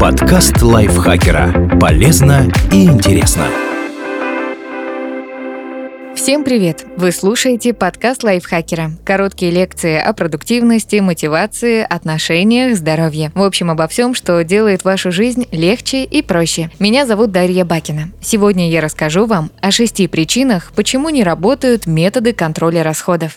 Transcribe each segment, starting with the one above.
Подкаст лайфхакера. Полезно и интересно. Всем привет! Вы слушаете подкаст лайфхакера. Короткие лекции о продуктивности, мотивации, отношениях, здоровье. В общем, обо всем, что делает вашу жизнь легче и проще. Меня зовут Дарья Бакина. Сегодня я расскажу вам о шести причинах, почему не работают методы контроля расходов.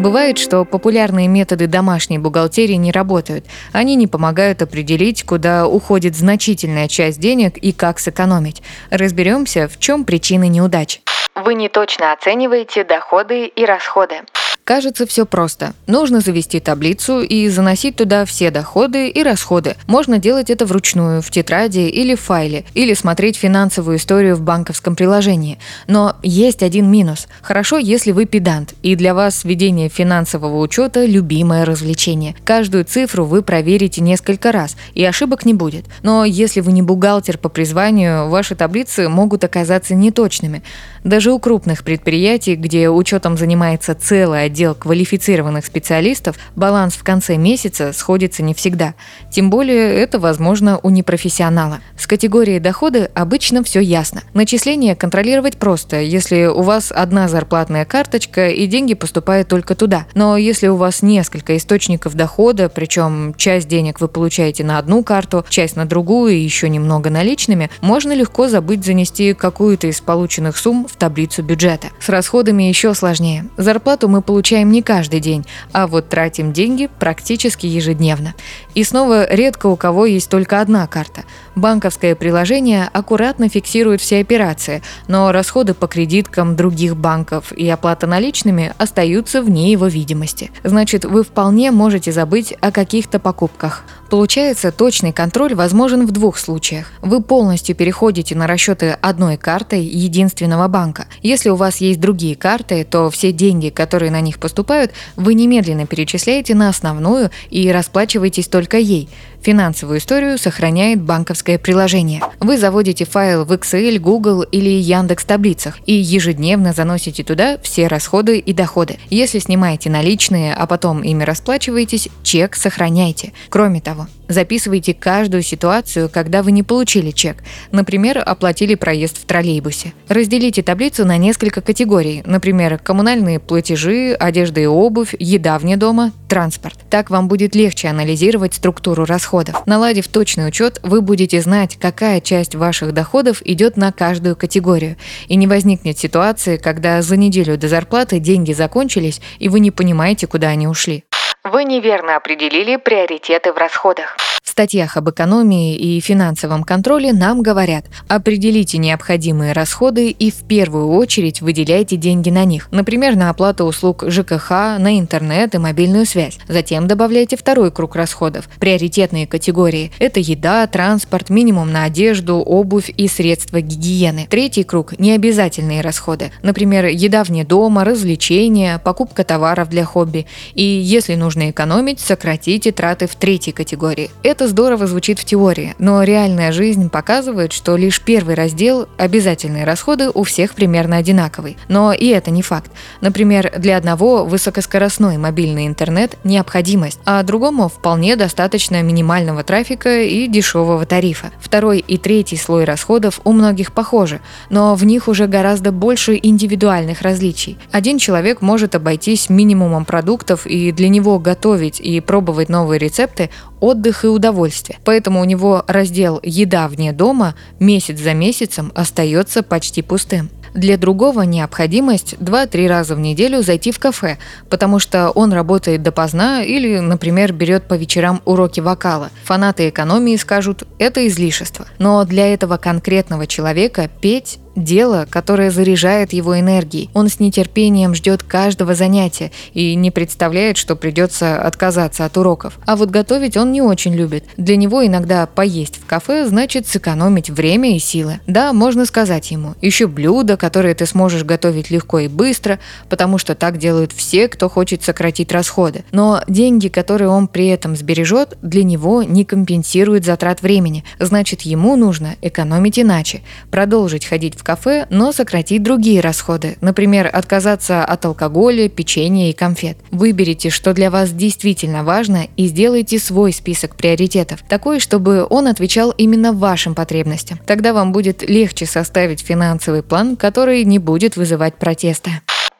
Бывает, что популярные методы домашней бухгалтерии не работают. Они не помогают определить, куда уходит значительная часть денег и как сэкономить. Разберемся, в чем причины неудач. Вы не точно оцениваете доходы и расходы. Кажется, все просто. Нужно завести таблицу и заносить туда все доходы и расходы. Можно делать это вручную, в тетради или в файле, или смотреть финансовую историю в банковском приложении. Но есть один минус. Хорошо, если вы педант, и для вас ведение финансового учета – любимое развлечение. Каждую цифру вы проверите несколько раз, и ошибок не будет. Но если вы не бухгалтер по призванию, ваши таблицы могут оказаться неточными. Даже у крупных предприятий, где учетом занимается целый отдел отдел квалифицированных специалистов, баланс в конце месяца сходится не всегда. Тем более это возможно у непрофессионала. С категорией дохода обычно все ясно. Начисление контролировать просто, если у вас одна зарплатная карточка и деньги поступают только туда. Но если у вас несколько источников дохода, причем часть денег вы получаете на одну карту, часть на другую и еще немного наличными, можно легко забыть занести какую-то из полученных сумм в таблицу бюджета. С расходами еще сложнее. Зарплату мы получаем получаем не каждый день, а вот тратим деньги практически ежедневно. И снова редко у кого есть только одна карта. Банковское приложение аккуратно фиксирует все операции, но расходы по кредиткам других банков и оплата наличными остаются вне его видимости. Значит, вы вполне можете забыть о каких-то покупках. Получается, точный контроль возможен в двух случаях. Вы полностью переходите на расчеты одной картой единственного банка. Если у вас есть другие карты, то все деньги, которые на них поступают, вы немедленно перечисляете на основную и расплачиваетесь только ей. Финансовую историю сохраняет банковское приложение. Вы заводите файл в Excel, Google или Яндекс таблицах и ежедневно заносите туда все расходы и доходы. Если снимаете наличные, а потом ими расплачиваетесь, чек сохраняйте. Кроме того, Записывайте каждую ситуацию, когда вы не получили чек. Например, оплатили проезд в троллейбусе. Разделите таблицу на несколько категорий. Например, коммунальные платежи, одежда и обувь, еда вне дома, транспорт. Так вам будет легче анализировать структуру расходов. Наладив точный учет, вы будете знать, какая часть ваших доходов идет на каждую категорию. И не возникнет ситуации, когда за неделю до зарплаты деньги закончились, и вы не понимаете, куда они ушли. Вы неверно определили приоритеты в расходах. Статьях об экономии и финансовом контроле нам говорят, определите необходимые расходы и в первую очередь выделяйте деньги на них, например, на оплату услуг ЖКХ, на интернет и мобильную связь. Затем добавляйте второй круг расходов, приоритетные категории. Это еда, транспорт, минимум на одежду, обувь и средства гигиены. Третий круг – необязательные расходы, например, еда вне дома, развлечения, покупка товаров для хобби. И если нужно экономить, сократите траты в третьей категории. Это здорово звучит в теории, но реальная жизнь показывает, что лишь первый раздел «Обязательные расходы» у всех примерно одинаковый. Но и это не факт. Например, для одного высокоскоростной мобильный интернет – необходимость, а другому вполне достаточно минимального трафика и дешевого тарифа. Второй и третий слой расходов у многих похожи, но в них уже гораздо больше индивидуальных различий. Один человек может обойтись минимумом продуктов, и для него готовить и пробовать новые рецепты – отдых и удовольствие. Поэтому у него раздел «Еда вне дома» месяц за месяцем остается почти пустым. Для другого необходимость 2-3 раза в неделю зайти в кафе, потому что он работает допоздна или, например, берет по вечерам уроки вокала. Фанаты экономии скажут, это излишество. Но для этого конкретного человека петь дело, которое заряжает его энергией. Он с нетерпением ждет каждого занятия и не представляет, что придется отказаться от уроков. А вот готовить он не очень любит. Для него иногда поесть в кафе значит сэкономить время и силы. Да, можно сказать ему, еще блюдо, которые ты сможешь готовить легко и быстро, потому что так делают все, кто хочет сократить расходы. Но деньги, которые он при этом сбережет, для него не компенсируют затрат времени. Значит, ему нужно экономить иначе, продолжить ходить в кафе, но сократить другие расходы. Например, отказаться от алкоголя, печенья и конфет. Выберите, что для вас действительно важно и сделайте свой список приоритетов, такой, чтобы он отвечал именно вашим потребностям. Тогда вам будет легче составить финансовый план, который не будет вызывать протеста.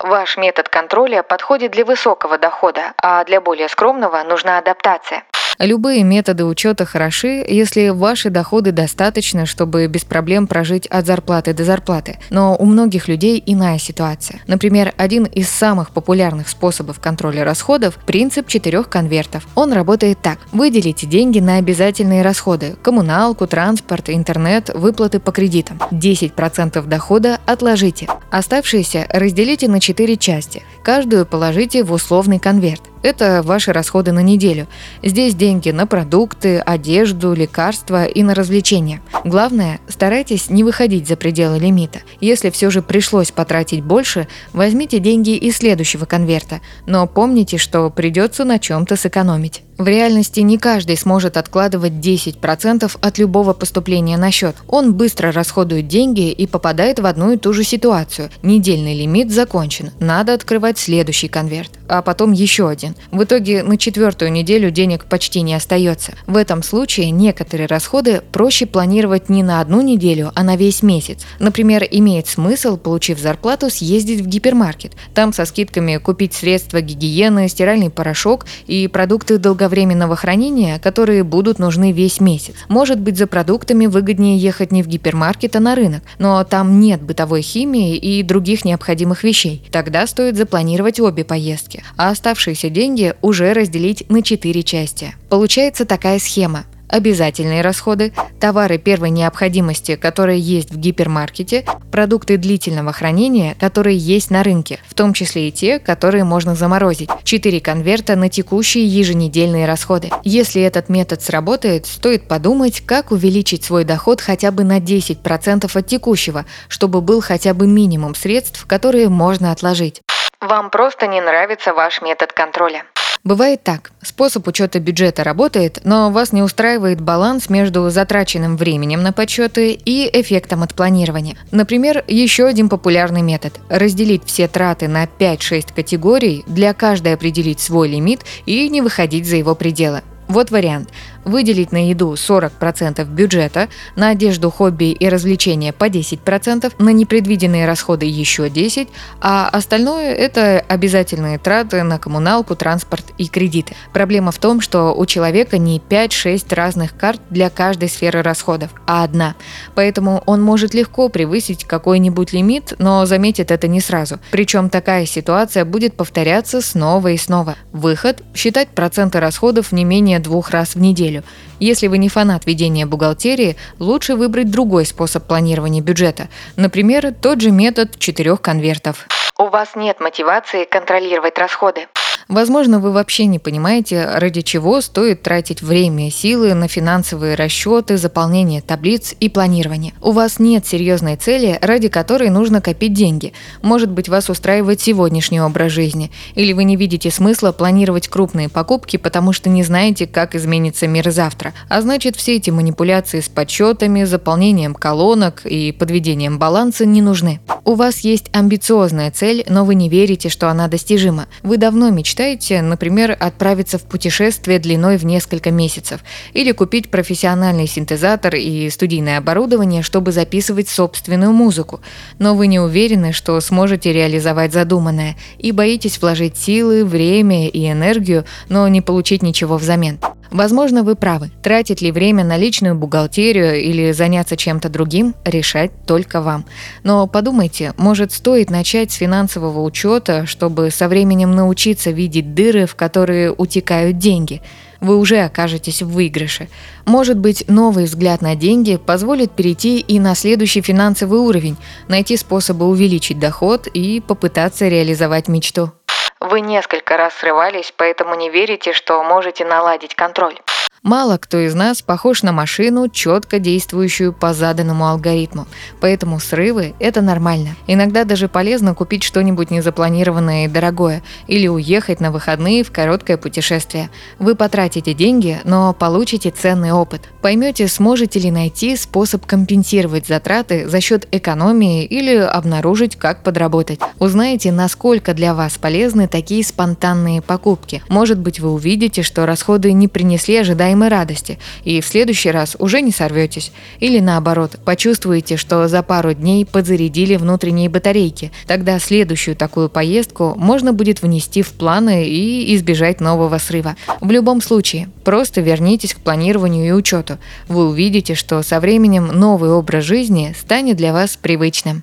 Ваш метод контроля подходит для высокого дохода, а для более скромного нужна адаптация. Любые методы учета хороши, если ваши доходы достаточно, чтобы без проблем прожить от зарплаты до зарплаты. Но у многих людей иная ситуация. Например, один из самых популярных способов контроля расходов – принцип четырех конвертов. Он работает так. Выделите деньги на обязательные расходы – коммуналку, транспорт, интернет, выплаты по кредитам. 10% дохода отложите. Оставшиеся разделите на четыре части. Каждую положите в условный конверт. Это ваши расходы на неделю. Здесь деньги на продукты, одежду, лекарства и на развлечения. Главное, старайтесь не выходить за пределы лимита. Если все же пришлось потратить больше, возьмите деньги из следующего конверта, но помните, что придется на чем-то сэкономить. В реальности не каждый сможет откладывать 10% от любого поступления на счет. Он быстро расходует деньги и попадает в одну и ту же ситуацию. Недельный лимит закончен, надо открывать следующий конверт, а потом еще один. В итоге на четвертую неделю денег почти не остается. В этом случае некоторые расходы проще планировать не на одну неделю, а на весь месяц. Например, имеет смысл, получив зарплату, съездить в гипермаркет. Там со скидками купить средства гигиены, стиральный порошок и продукты долговременного временного хранения, которые будут нужны весь месяц. Может быть, за продуктами выгоднее ехать не в гипермаркет, а на рынок, но там нет бытовой химии и других необходимых вещей. Тогда стоит запланировать обе поездки, а оставшиеся деньги уже разделить на четыре части. Получается такая схема обязательные расходы, товары первой необходимости, которые есть в гипермаркете, продукты длительного хранения, которые есть на рынке, в том числе и те, которые можно заморозить, 4 конверта на текущие еженедельные расходы. Если этот метод сработает, стоит подумать, как увеличить свой доход хотя бы на 10% от текущего, чтобы был хотя бы минимум средств, которые можно отложить. Вам просто не нравится ваш метод контроля. Бывает так. Способ учета бюджета работает, но вас не устраивает баланс между затраченным временем на подсчеты и эффектом от планирования. Например, еще один популярный метод – разделить все траты на 5-6 категорий, для каждой определить свой лимит и не выходить за его пределы. Вот вариант выделить на еду 40% бюджета, на одежду, хобби и развлечения по 10%, на непредвиденные расходы еще 10%, а остальное – это обязательные траты на коммуналку, транспорт и кредиты. Проблема в том, что у человека не 5-6 разных карт для каждой сферы расходов, а одна. Поэтому он может легко превысить какой-нибудь лимит, но заметит это не сразу. Причем такая ситуация будет повторяться снова и снова. Выход – считать проценты расходов не менее двух раз в неделю неделю. Если вы не фанат ведения бухгалтерии, лучше выбрать другой способ планирования бюджета. Например, тот же метод четырех конвертов. У вас нет мотивации контролировать расходы. Возможно, вы вообще не понимаете, ради чего стоит тратить время и силы на финансовые расчеты, заполнение таблиц и планирование. У вас нет серьезной цели, ради которой нужно копить деньги. Может быть, вас устраивает сегодняшний образ жизни. Или вы не видите смысла планировать крупные покупки, потому что не знаете, как изменится мир завтра. А значит, все эти манипуляции с подсчетами, заполнением колонок и подведением баланса не нужны. У вас есть амбициозная цель, но вы не верите, что она достижима. Вы давно мечтаете мечтаете, например, отправиться в путешествие длиной в несколько месяцев или купить профессиональный синтезатор и студийное оборудование, чтобы записывать собственную музыку, но вы не уверены, что сможете реализовать задуманное и боитесь вложить силы, время и энергию, но не получить ничего взамен. Возможно, вы правы. Тратить ли время на личную бухгалтерию или заняться чем-то другим, решать только вам. Но подумайте, может стоит начать с финансового учета, чтобы со временем научиться видеть дыры, в которые утекают деньги вы уже окажетесь в выигрыше. Может быть, новый взгляд на деньги позволит перейти и на следующий финансовый уровень, найти способы увеличить доход и попытаться реализовать мечту. Вы несколько раз срывались, поэтому не верите, что можете наладить контроль. Мало кто из нас похож на машину, четко действующую по заданному алгоритму. Поэтому срывы – это нормально. Иногда даже полезно купить что-нибудь незапланированное и дорогое или уехать на выходные в короткое путешествие. Вы потратите деньги, но получите ценный опыт. Поймете, сможете ли найти способ компенсировать затраты за счет экономии или обнаружить, как подработать. Узнаете, насколько для вас полезны такие спонтанные покупки. Может быть, вы увидите, что расходы не принесли ожидаемой радости, и в следующий раз уже не сорветесь. Или наоборот, почувствуете, что за пару дней подзарядили внутренние батарейки. Тогда следующую такую поездку можно будет внести в планы и избежать нового срыва. В любом случае, просто вернитесь к планированию и учету. Вы увидите, что со временем новый образ жизни станет для вас привычным.